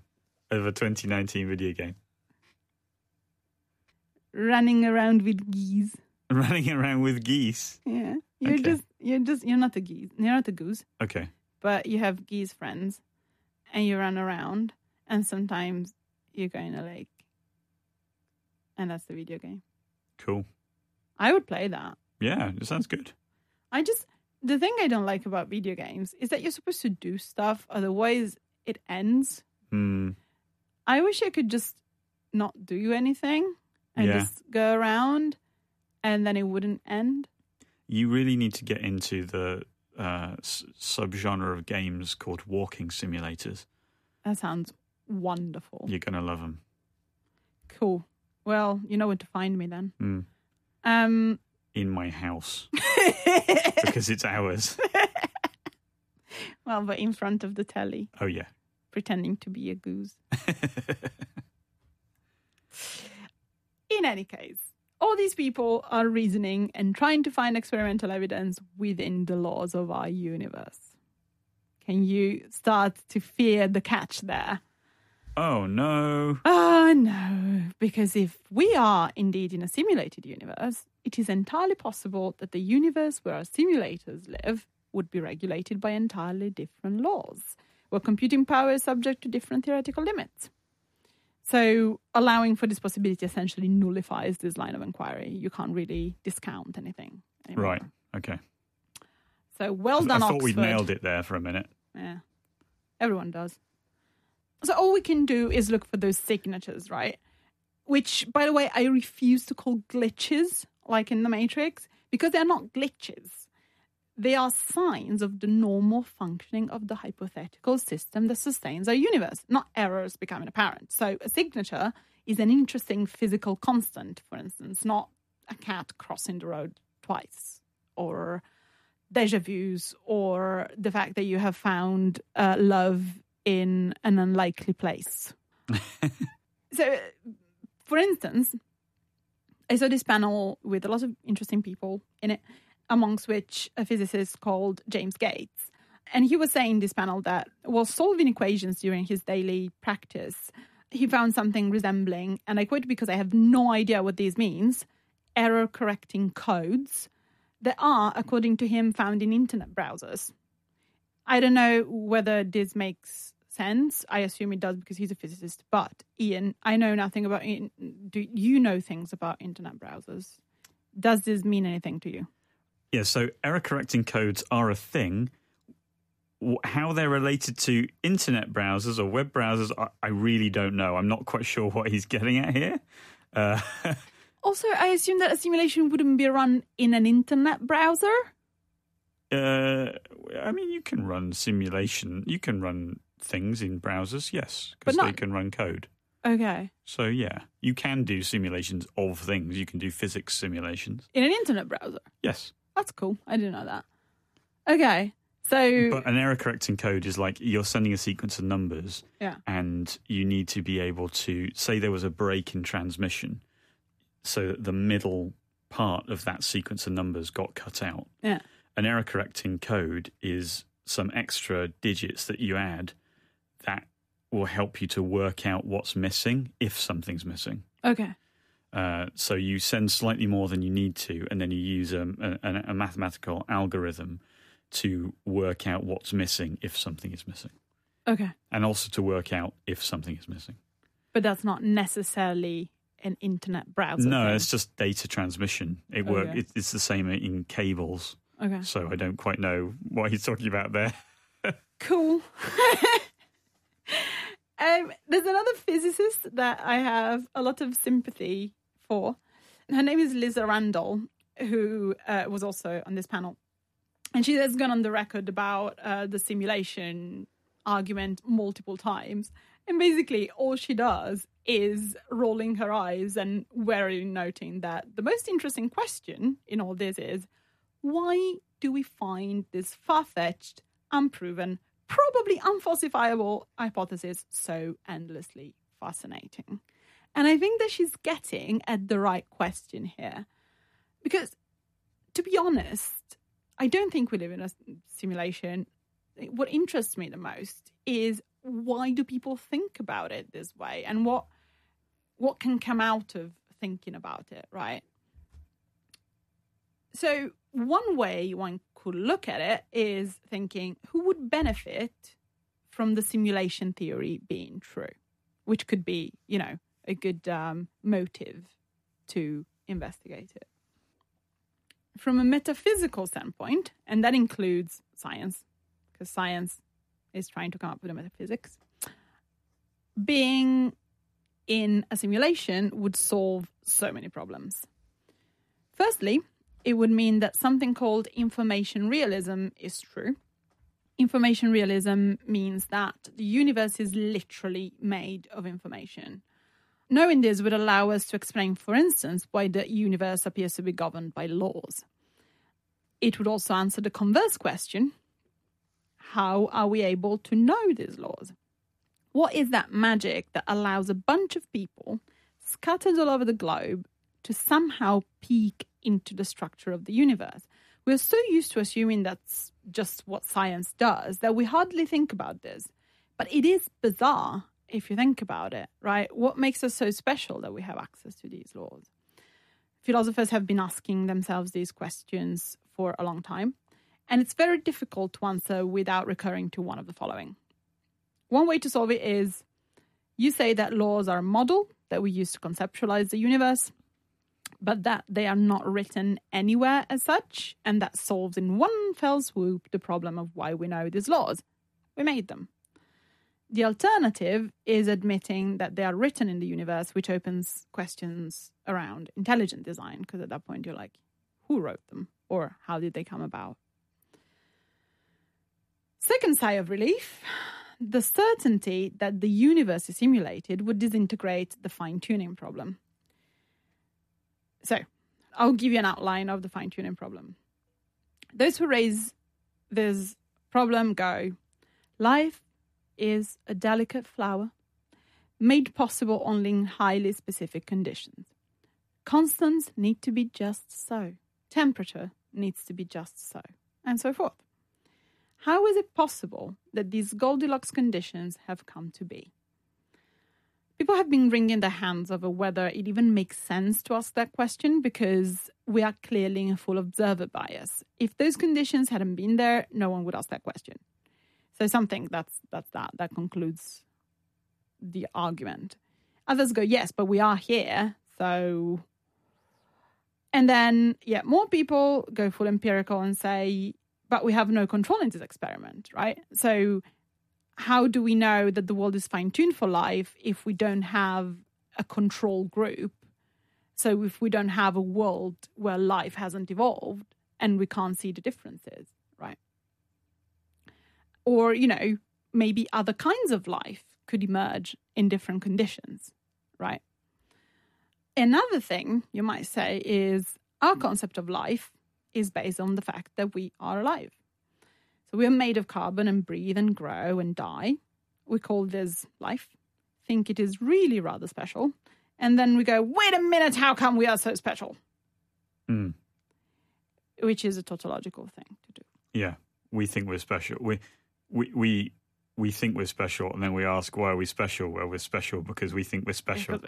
of a 2019 video game. running around with geese. Running around with geese. Yeah. You're Okay. just you're just you're not a geese. You're not a goose, Okay. but you have geese friends and you run around and sometimes you go in a lake. And that's the video game. Cool. I would play that. Yeah, it sounds good. I just the thing I don't like about video games is that you're supposed to do stuff, otherwise it ends. Hmm. I wish I could just not do anything and Yeah. just go around and then it wouldn't end. You really need to get into the uh, s- subgenre of games called walking simulators. That sounds wonderful. You're going to love them. Cool. Well, you know where to find me then. Mm. Um In my house because it's ours. well, but in front of the telly, Oh, yeah. pretending to be a goose. In any case, all these people are reasoning and trying to find experimental evidence within the laws of our universe. Can you start to fear the catch there? Oh, no. Oh no, because if we are indeed in a simulated universe, it is entirely possible that the universe where our simulators live would be regulated by entirely different laws, where computing power is subject to different theoretical limits. So, allowing for this possibility essentially nullifies this line of inquiry. You can't really discount anything. Anymore. Right. Okay. So, well I done, thought Oxford. we'd nailed it there for a minute. Yeah. Everyone does. So all we can do is look for those signatures, right? Which, by the way, I refuse to call glitches like in the Matrix because they're not glitches. They are signs of the normal functioning of the hypothetical system that sustains our universe, not errors becoming apparent. So a signature is an interesting physical constant, for instance, not a cat crossing the road twice or deja vus or the fact that you have found uh, love in an unlikely place. so, for instance, I saw this panel with a lot of interesting people in it, amongst which a physicist called James Gates. And he was saying in this panel that while solving equations during his daily practice, he found something resembling, and I quote because I have no idea what this means, error correcting codes that are, according to him, found in internet browsers. I don't know whether this makes sense. I assume it does because he's a physicist. But Ian, I know nothing about. Do you know things about internet browsers? Does this mean anything to you? Yeah, so error correcting codes are a thing. How they're related to internet browsers or web browsers, I, I really don't know. I'm not quite sure what he's getting at here. Uh, Also, I assume that a simulation wouldn't be run in an internet browser. Uh, I mean, you can run simulation, you can run things in browsers, yes, because they can run code. Okay, So, yeah, you can do simulations of things. You can do physics simulations. in an internet browser. Yes. That's cool. I didn't know that. Okay, so But an error correcting code is like you're sending a sequence of numbers yeah, and you need to be able to say there was a break in transmission so that the middle part of that sequence of numbers got cut out. yeah, An error correcting code is some extra digits that you add that will help you to work out what's missing if something's missing. okay, Uh, so you send slightly more than you need to, and then you use a, a, a mathematical algorithm to work out what's missing if something is missing, okay. and also to work out if something is missing. But that's not necessarily an internet browser. no, thing. it's just data transmission. It work. Okay. It, it's the same in cables. Okay. So I don't quite know what he's talking about there. Cool. um, there's another physicist that I have a lot of sympathy for. Her name is Lisa Randall, who uh, was also on this panel. And she has gone on the record about uh, the simulation argument multiple times. And basically, all she does is rolling her eyes and warily noting that the most interesting question in all this is why do we find this far fetched, unproven, probably unfalsifiable hypothesis so endlessly fascinating? And I think that she's getting at the right question here. Because, to be honest, I don't think we live in a simulation. What interests me the most is why do people think about it this way and what what can come out of thinking about it, right? So, one way one could look at it is thinking who would benefit from the simulation theory being true, which could be, you know, a good um, motive to investigate it. From a metaphysical standpoint, and that includes science, because science is trying to come up with a metaphysics, being in a simulation would solve so many problems. Firstly, it would mean that something called information realism is true. Information realism means that the universe is literally made of information. Knowing this would allow us to explain, for instance, why the universe appears to be governed by laws. It would also answer the converse question how are we able to know these laws? What is that magic that allows a bunch of people scattered all over the globe to somehow peek into the structure of the universe? We're so used to assuming that's just what science does that we hardly think about this. But it is bizarre if you think about it, right? What makes us so special that we have access to these laws? Philosophers have been asking themselves these questions for a long time, and it's very difficult to answer without recurring to one of the following. One way to solve it is you say that laws are a model that we use to conceptualize the universe, but that they are not written anywhere as such, and that solves in one fell swoop the problem of why we know these laws. We made them. The alternative is admitting that they are written in the universe, which opens questions around intelligent design, because at that point you're like, who wrote them? Or how did they come about? Second sigh of relief the certainty that the universe is simulated would disintegrate the fine tuning problem. So, I'll give you an outline of the fine tuning problem. Those who raise this problem go life is a delicate flower made possible only in highly specific conditions. Constants need to be just so, temperature needs to be just so, and so forth. How is it possible that these Goldilocks conditions have come to be? People have been wringing their hands over whether it even makes sense to ask that question because we are clearly in full observer bias. If those conditions hadn't been there, no one would ask that question. So something that's that's that that concludes the argument. Others go, yes, but we are here, so and then yeah, more people go full empirical and say, but we have no control in this experiment, right? So, how do we know that the world is fine tuned for life if we don't have a control group? So, if we don't have a world where life hasn't evolved and we can't see the differences, right? Or, you know, maybe other kinds of life could emerge in different conditions, right? Another thing you might say is our concept of life is based on the fact that we are alive. So we are made of carbon and breathe and grow and die. We call this life, think it is really rather special. And then we go, wait a minute, how come we are so special? Mm. Which is a tautological thing to do. Yeah, we think we're special. We, we, we, we think we're special, and then we ask, why are we special? Well, we're special because we think we're special.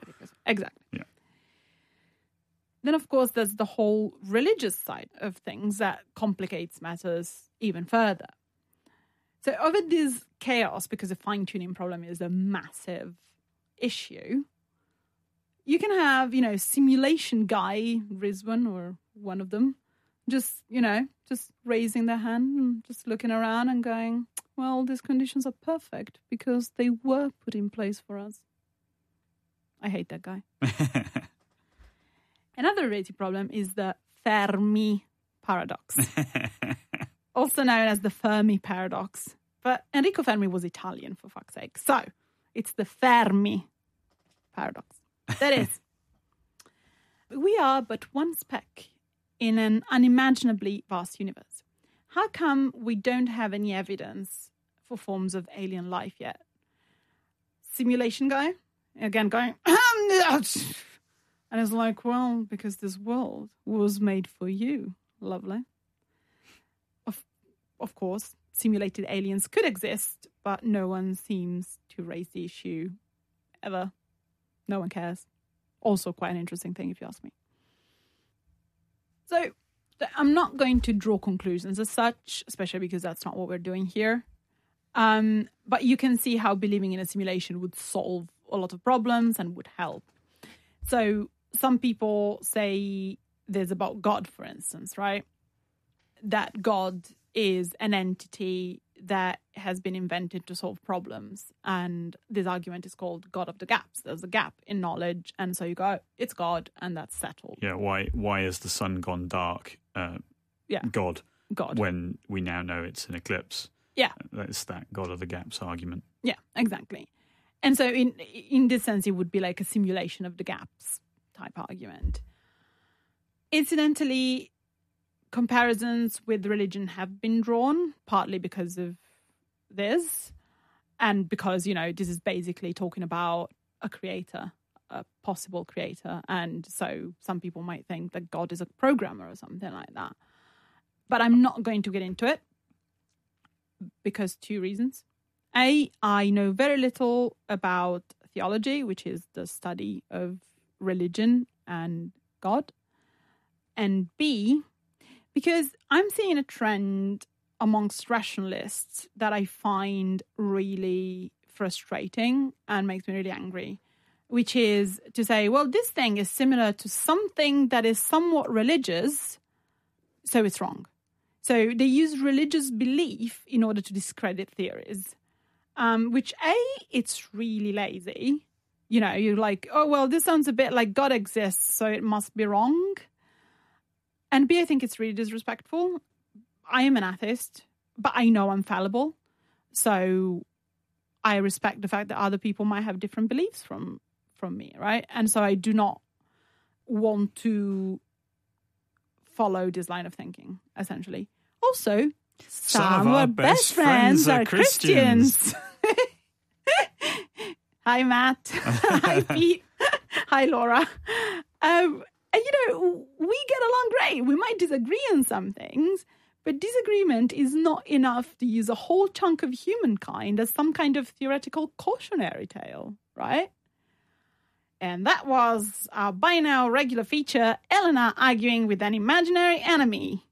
Exactly. Yeah. Then, of course, there's the whole religious side of things that complicates matters even further. So, over this chaos, because the fine tuning problem is a massive issue, you can have, you know, simulation guy, Rizwan or one of them, just, you know, just raising their hand and just looking around and going, well, these conditions are perfect because they were put in place for us. I hate that guy. Another related problem is the Fermi paradox, also known as the Fermi paradox. But Enrico Fermi was Italian, for fuck's sake. So it's the Fermi paradox. That is, we are but one speck in an unimaginably vast universe. How come we don't have any evidence for forms of alien life yet? Simulation guy, again going, um, And it's like, well, because this world was made for you, lovely. Of, course, simulated aliens could exist, but no one seems to raise the issue ever. No one cares. Also, quite an interesting thing, if you ask me. So, I'm not going to draw conclusions as such, especially because that's not what we're doing here. Um, but you can see how believing in a simulation would solve a lot of problems and would help. So some people say there's about God, for instance, right? That God is an entity that has been invented to solve problems. And this argument is called God of the gaps. There's a gap in knowledge. And so you go, it's God, and that's settled. Yeah, why why has the sun gone dark? Uh, Yeah. God, God. when we now know it's an eclipse. Yeah. That's that God of the gaps argument. Yeah, exactly. And so in in this sense it would be like a simulation of the gaps type argument. Incidentally, comparisons with religion have been drawn partly because of this and because, you know, this is basically talking about a creator, a possible creator, and so some people might think that God is a programmer or something like that. But I'm not going to get into it because two reasons. A, I know very little about theology, which is the study of religion and God. And B, because I'm seeing a trend amongst rationalists that I find really frustrating and makes me really angry, which is to say, well, this thing is similar to something that is somewhat religious, so it's wrong. So they use religious belief in order to discredit theories, um, which A, it's really lazy. You know, you're like, oh, well, this sounds a bit like God exists, so it must be wrong. And B, I think it's really disrespectful. I am an atheist, but I know I'm fallible. So I respect the fact that other people might have different beliefs from from me, right? And so I do not want to follow this line of thinking, essentially. Also, some, of our best friends are Christians. Hi, Matt. Hi, Pete. Hi, Laura. Um, Uh, you know, we get along great. We might disagree on some things, but disagreement is not enough to use a whole chunk of humankind as some kind of theoretical cautionary tale, right? And that was our by now regular feature, Elena arguing with an imaginary enemy.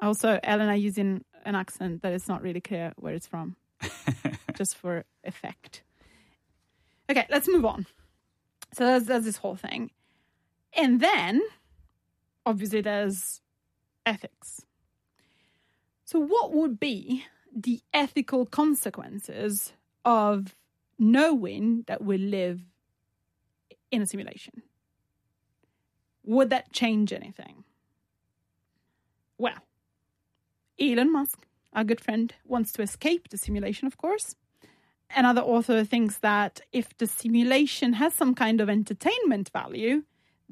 Also, Elena using an accent that is not really clear where it's from, just for effect. Okay, let's move on. So there's, there's this whole thing. And then, obviously, there's ethics. So, what would be the ethical consequences of knowing that we live in a simulation? Would that change anything? Well, Elon Musk, our good friend, wants to escape the simulation, of course. Another author thinks that if the simulation has some kind of entertainment value,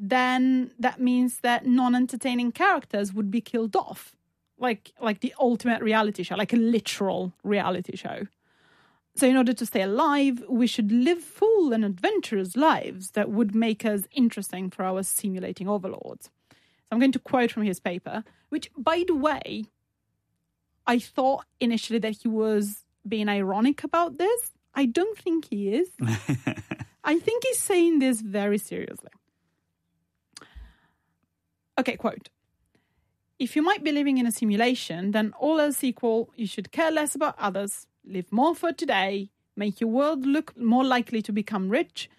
then that means that non-entertaining characters would be killed off. Like like the ultimate reality show like a literal reality show. So in order to stay alive we should live full and adventurous lives that would make us interesting for our simulating overlords. So i'm going to quote from his paper which by the way i thought initially that he was being ironic about this. I don't think he is. I think he's saying this very seriously Okay, quote. If you might be living in a simulation, then all else equal, you should care less about others, live more for today, make your world look more likely to become rich,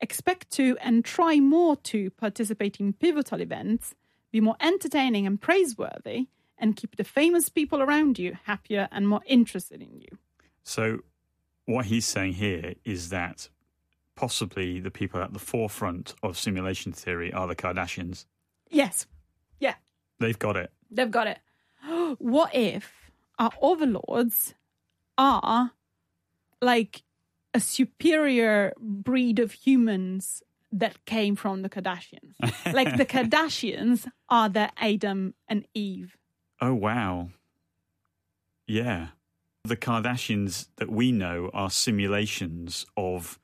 expect to and try more to participate in pivotal events, be more entertaining and praiseworthy, and keep the famous people around you happier and more interested in you. So, what he's saying here is that possibly the people at the forefront of simulation theory are the Kardashians. Yes. Yeah. They've got it. They've got it. What if our overlords are like a superior breed of humans that came from the Kardashians? like the Kardashians are the Adam and Eve. Oh, wow. Yeah. The Kardashians that we know are simulations of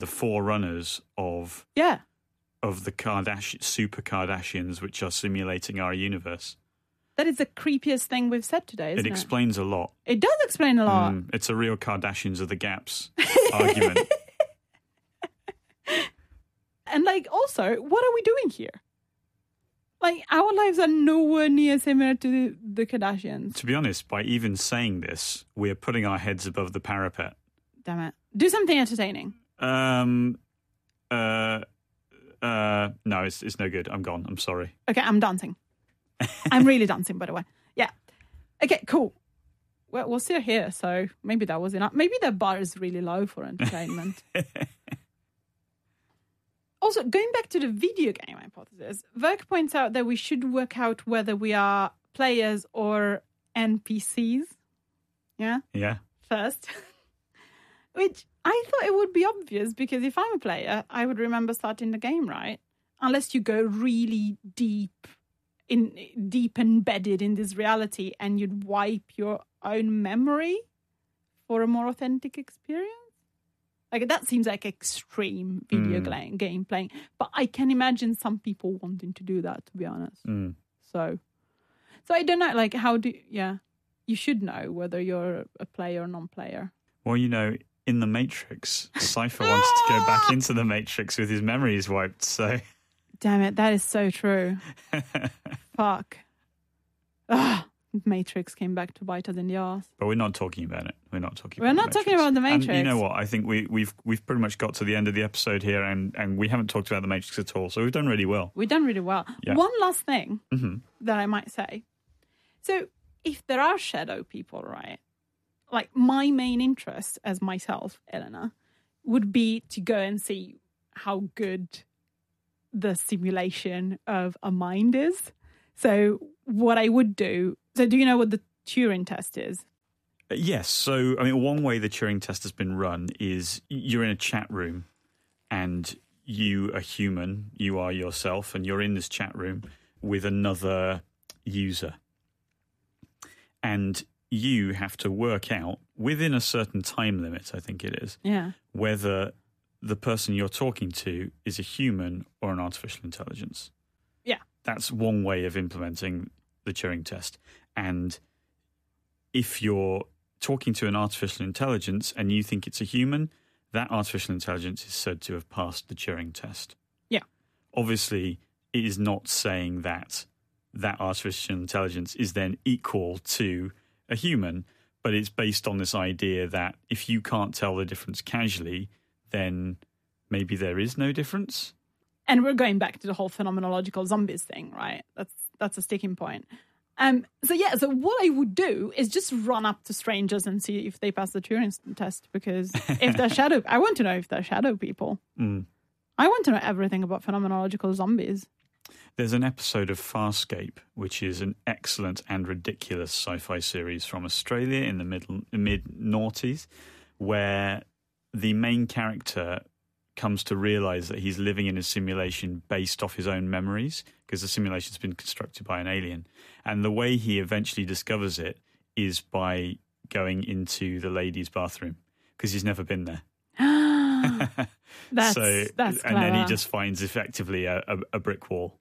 the forerunners of Yeah. Of the Kardashian super Kardashians, which are simulating our universe. That is the creepiest thing we've said today, It isn't it? explains a lot. it does explain a lot. Mm, it's a real Kardashians of the gaps argument. And like also, what are we doing here? Like our lives are nowhere near similar to the Kardashians. To be honest, by even saying this, we're putting our heads above the parapet. Damn it. Do something entertaining. Um, uh, uh, no, it's it's no good. I'm gone. I'm sorry. Okay, I'm dancing. I'm really dancing, by the way. Yeah. Okay, cool. Well, we're still here, so maybe that was enough. Maybe the bar is really low for entertainment. also, going back to the video game hypothesis, Virk points out that we should work out whether we are players or NPCs. Yeah, Yeah. first. Which I thought it would be obvious because if I'm a player, I would remember starting the game, right? Unless you go really deep in deep embedded in this reality and you'd wipe your own memory for a more authentic experience. Like that seems like extreme video Mm. game playing, but I can imagine some people wanting to do that. To be honest, Mm. so so I don't know. Like how do yeah? You should know whether you're a player or non-player. Well, you know, in the Matrix, Cypher wants to go back into the Matrix with his memories wiped. So, Damn it, that is so true. Fuck. Ah, Matrix came back to bite us in the ass. but we're not talking about it. We're not talking. We're about not the talking Matrix. about the And you know what? I think we, we've we've pretty much got to the end of the episode here, and and we haven't talked about the Matrix at all. So we've done really well. We've done really well. Yeah. One last thing hmm that I might say. So, if there are shadow people, right? Like my main interest as myself, Eleanor, would be to go and see how good the simulation of a mind is. So, what I would do. So, do you know what the Turing test is? Uh, yes. So, I mean, one way the Turing test has been run is you're in a chat room and you are human, you are yourself, and you're in this chat room with another user. And you have to work out within a certain time limit, I think it is, Yeah. whether the person you're talking to is a human or an artificial intelligence. Yeah. That's one way of implementing the Turing test. And if you're talking to an artificial intelligence and you think it's a human, that artificial intelligence is said to have passed the Turing test. Yeah. Obviously, it is not saying that that artificial intelligence is then equal to a human, but it's based on this idea that if you can't tell the difference casually, then maybe there is no difference. and we're going back to the whole phenomenological zombies thing, right? That's that's a sticking point. Um, so yeah, so what I would do is just run up to strangers and see if they pass the Turing test because if they're shadow, I want to know if they're shadow people. Mm. I want to know everything about phenomenological zombies. There's an episode of Farscape, which is an excellent and ridiculous sci-fi series from Australia in the middle mid noughties, where the main character comes to realize that he's living in a simulation based off his own memories because the simulation's been constructed by an alien. And the way he eventually discovers it is by going into the ladies' bathroom because he's never been there. That's so, that's and then he just finds effectively a, a, a brick wall.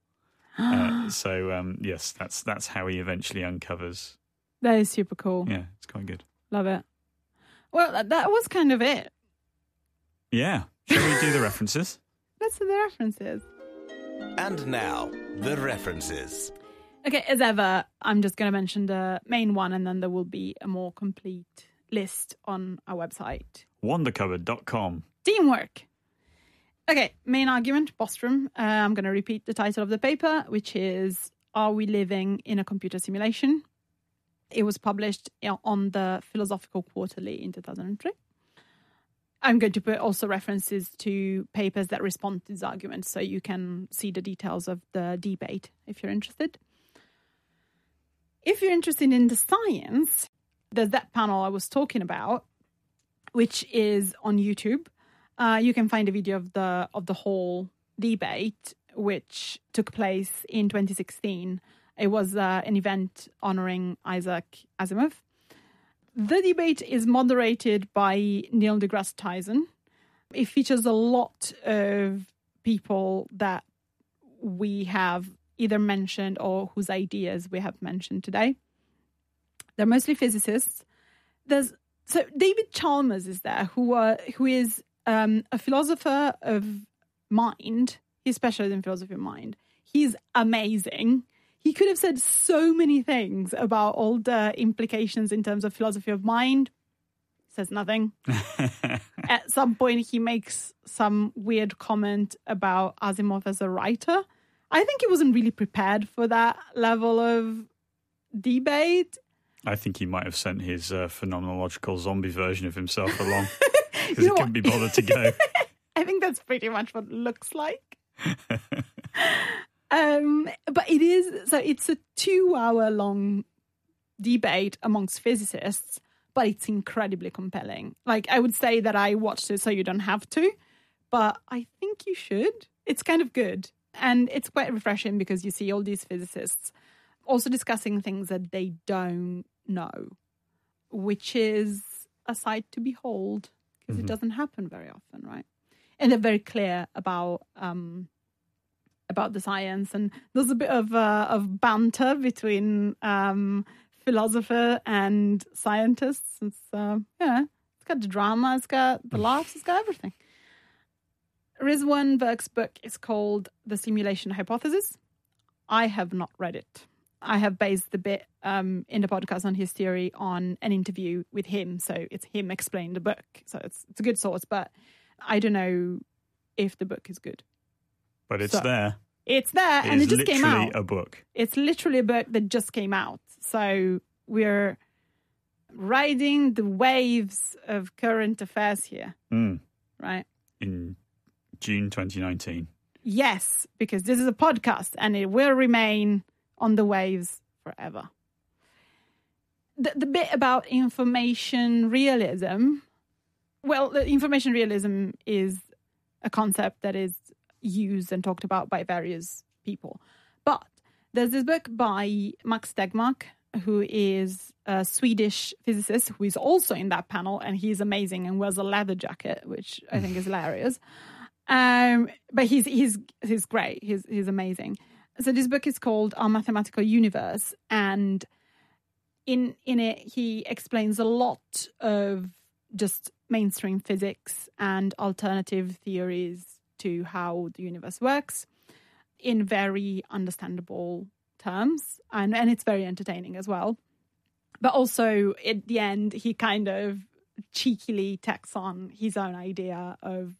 Uh, so um, yes, that's that's how he eventually uncovers. that is super cool. Yeah, it's quite good. Love it. Well, that, that was kind of it. Yeah, shall we do the references? Let's do the references. And now, the references. Okay, as ever, I'm just going to mention the main one, and then there will be a more complete list on our website. Wondercupboard.com. Teamwork. Okay, main argument, Bostrom. Uh, I'm going to repeat the title of the paper, which is Are We Living in a Computer Simulation? It was published on the Philosophical Quarterly in 2003. I'm going to put also references to papers that respond to these arguments so you can see the details of the debate if you're interested. If you're interested in the science, there's that panel I was talking about, which is on YouTube. Uh, you can find a video of the of the whole debate, which took place in 2016. It was uh, an event honoring Isaac Asimov. The debate is moderated by Neil deGrasse Tyson. It features a lot of people that we have either mentioned or whose ideas we have mentioned today. They're mostly physicists. There's so David Chalmers is there, who uh, who is um, a philosopher of mind. He's specialized in philosophy of mind. He's amazing. He could have said so many things about all the implications in terms of philosophy of mind. Says nothing. At some point, he makes some weird comment about Asimov as a writer. I think he wasn't really prepared for that level of debate. I think he might have sent his uh, phenomenological zombie version of himself along because You know couldn't be bothered to go. I think that's pretty much what it looks like. um, but it is so it's a two hour long debate amongst physicists, but it's incredibly compelling. Like I would say that I watched it so you don't have to, but I think you should. It's kind of good. And it's quite refreshing because you see all these physicists also discussing things that they don't know, which is a sight to behold because it doesn't happen very often, right? And they're very clear about um, about the science, and there's a bit of uh, of banter between um, philosopher and scientists. It's uh, yeah, it's got the drama, it's got the laughs, it's got everything. Rizwan Virk's book is called The Simulation Hypothesis. I have not read it. I have based the bit um, in the podcast on his theory on an interview with him, so it's him explaining the book. So it's it's a good source, but I don't know if the book is good. But it's So, there. It's there, It and it just came literally out. a book. It's literally a book that just came out. So we're riding the waves of current affairs here, Mm. right? in June 2019. Yes, because this is a podcast and it will remain on the waves forever. The, the bit about information realism, well, the information realism is a concept that is used and talked about by various people. But there's this book by Max Tegmark, who is a Swedish physicist who is also in that panel, and he's amazing and wears a leather jacket, which I think is hilarious. Um, but he's he's he's great. He's he's amazing. So this book is called Our Mathematical Universe, and in in it he explains a lot of just mainstream physics and alternative theories to how the universe works in very understandable terms and and it's very entertaining as well. But also at the end he kind of cheekily tacks on his own idea of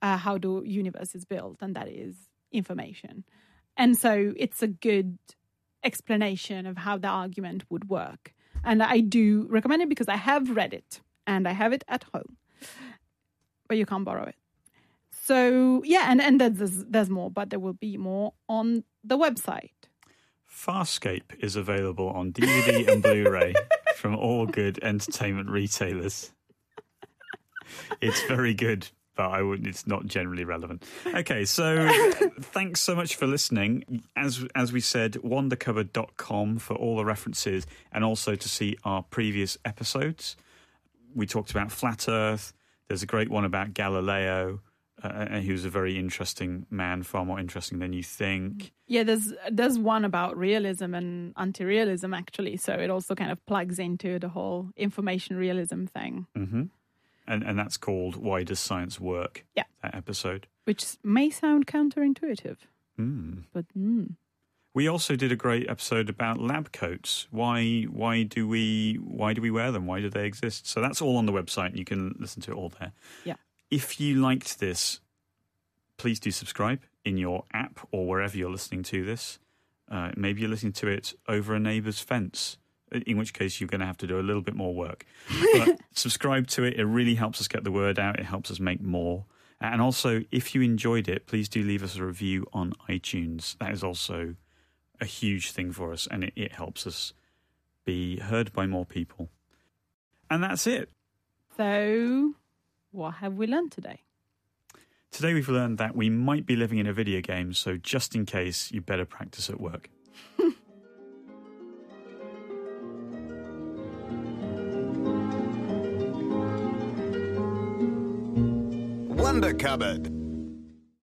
uh, how the universe is built and that is information and so it's a good explanation of how the argument would work. And i do recommend it because i have read it and i have it at home but you can't borrow it. So yeah and and there's there's more but there will be more on the website. Farscape is available on DVD and Blu-ray from all good entertainment retailers. It's very good, but I would it's not generally relevant. Okay, so thanks so much for listening. As as we said, wondercupboard.com for all the references and also to see our previous episodes. We talked about flat earth. There's a great one about Galileo. Uh, and he was a very interesting man, far more interesting than you think. Yeah, there's there's one about realism and anti-realism actually, so it also kind of plugs into the whole information realism thing, hmm And and that's called "Why Does Science Work?" Yeah. that episode. which may sound counterintuitive, Mm. but mm, We also did a great episode about lab coats. Why why do we why do we wear them? Why do they exist? So that's all on the website. You can listen to it all there. Yeah. If you liked this, please do subscribe in your app or wherever you're listening to this. Uh, maybe you're listening to it over a neighbour's fence, in which case you're going to have to do a little bit more work. But subscribe to it. It really helps us get the word out. It helps us make more. And also, if you enjoyed it, please do leave us a review on iTunes. That is also a huge thing for us, and it, it helps us be heard by more people. And that's it. so what have we learned today? Today we've learned that we might be living in a video game, so just in case, you better practice at work. Wonder Cupboard.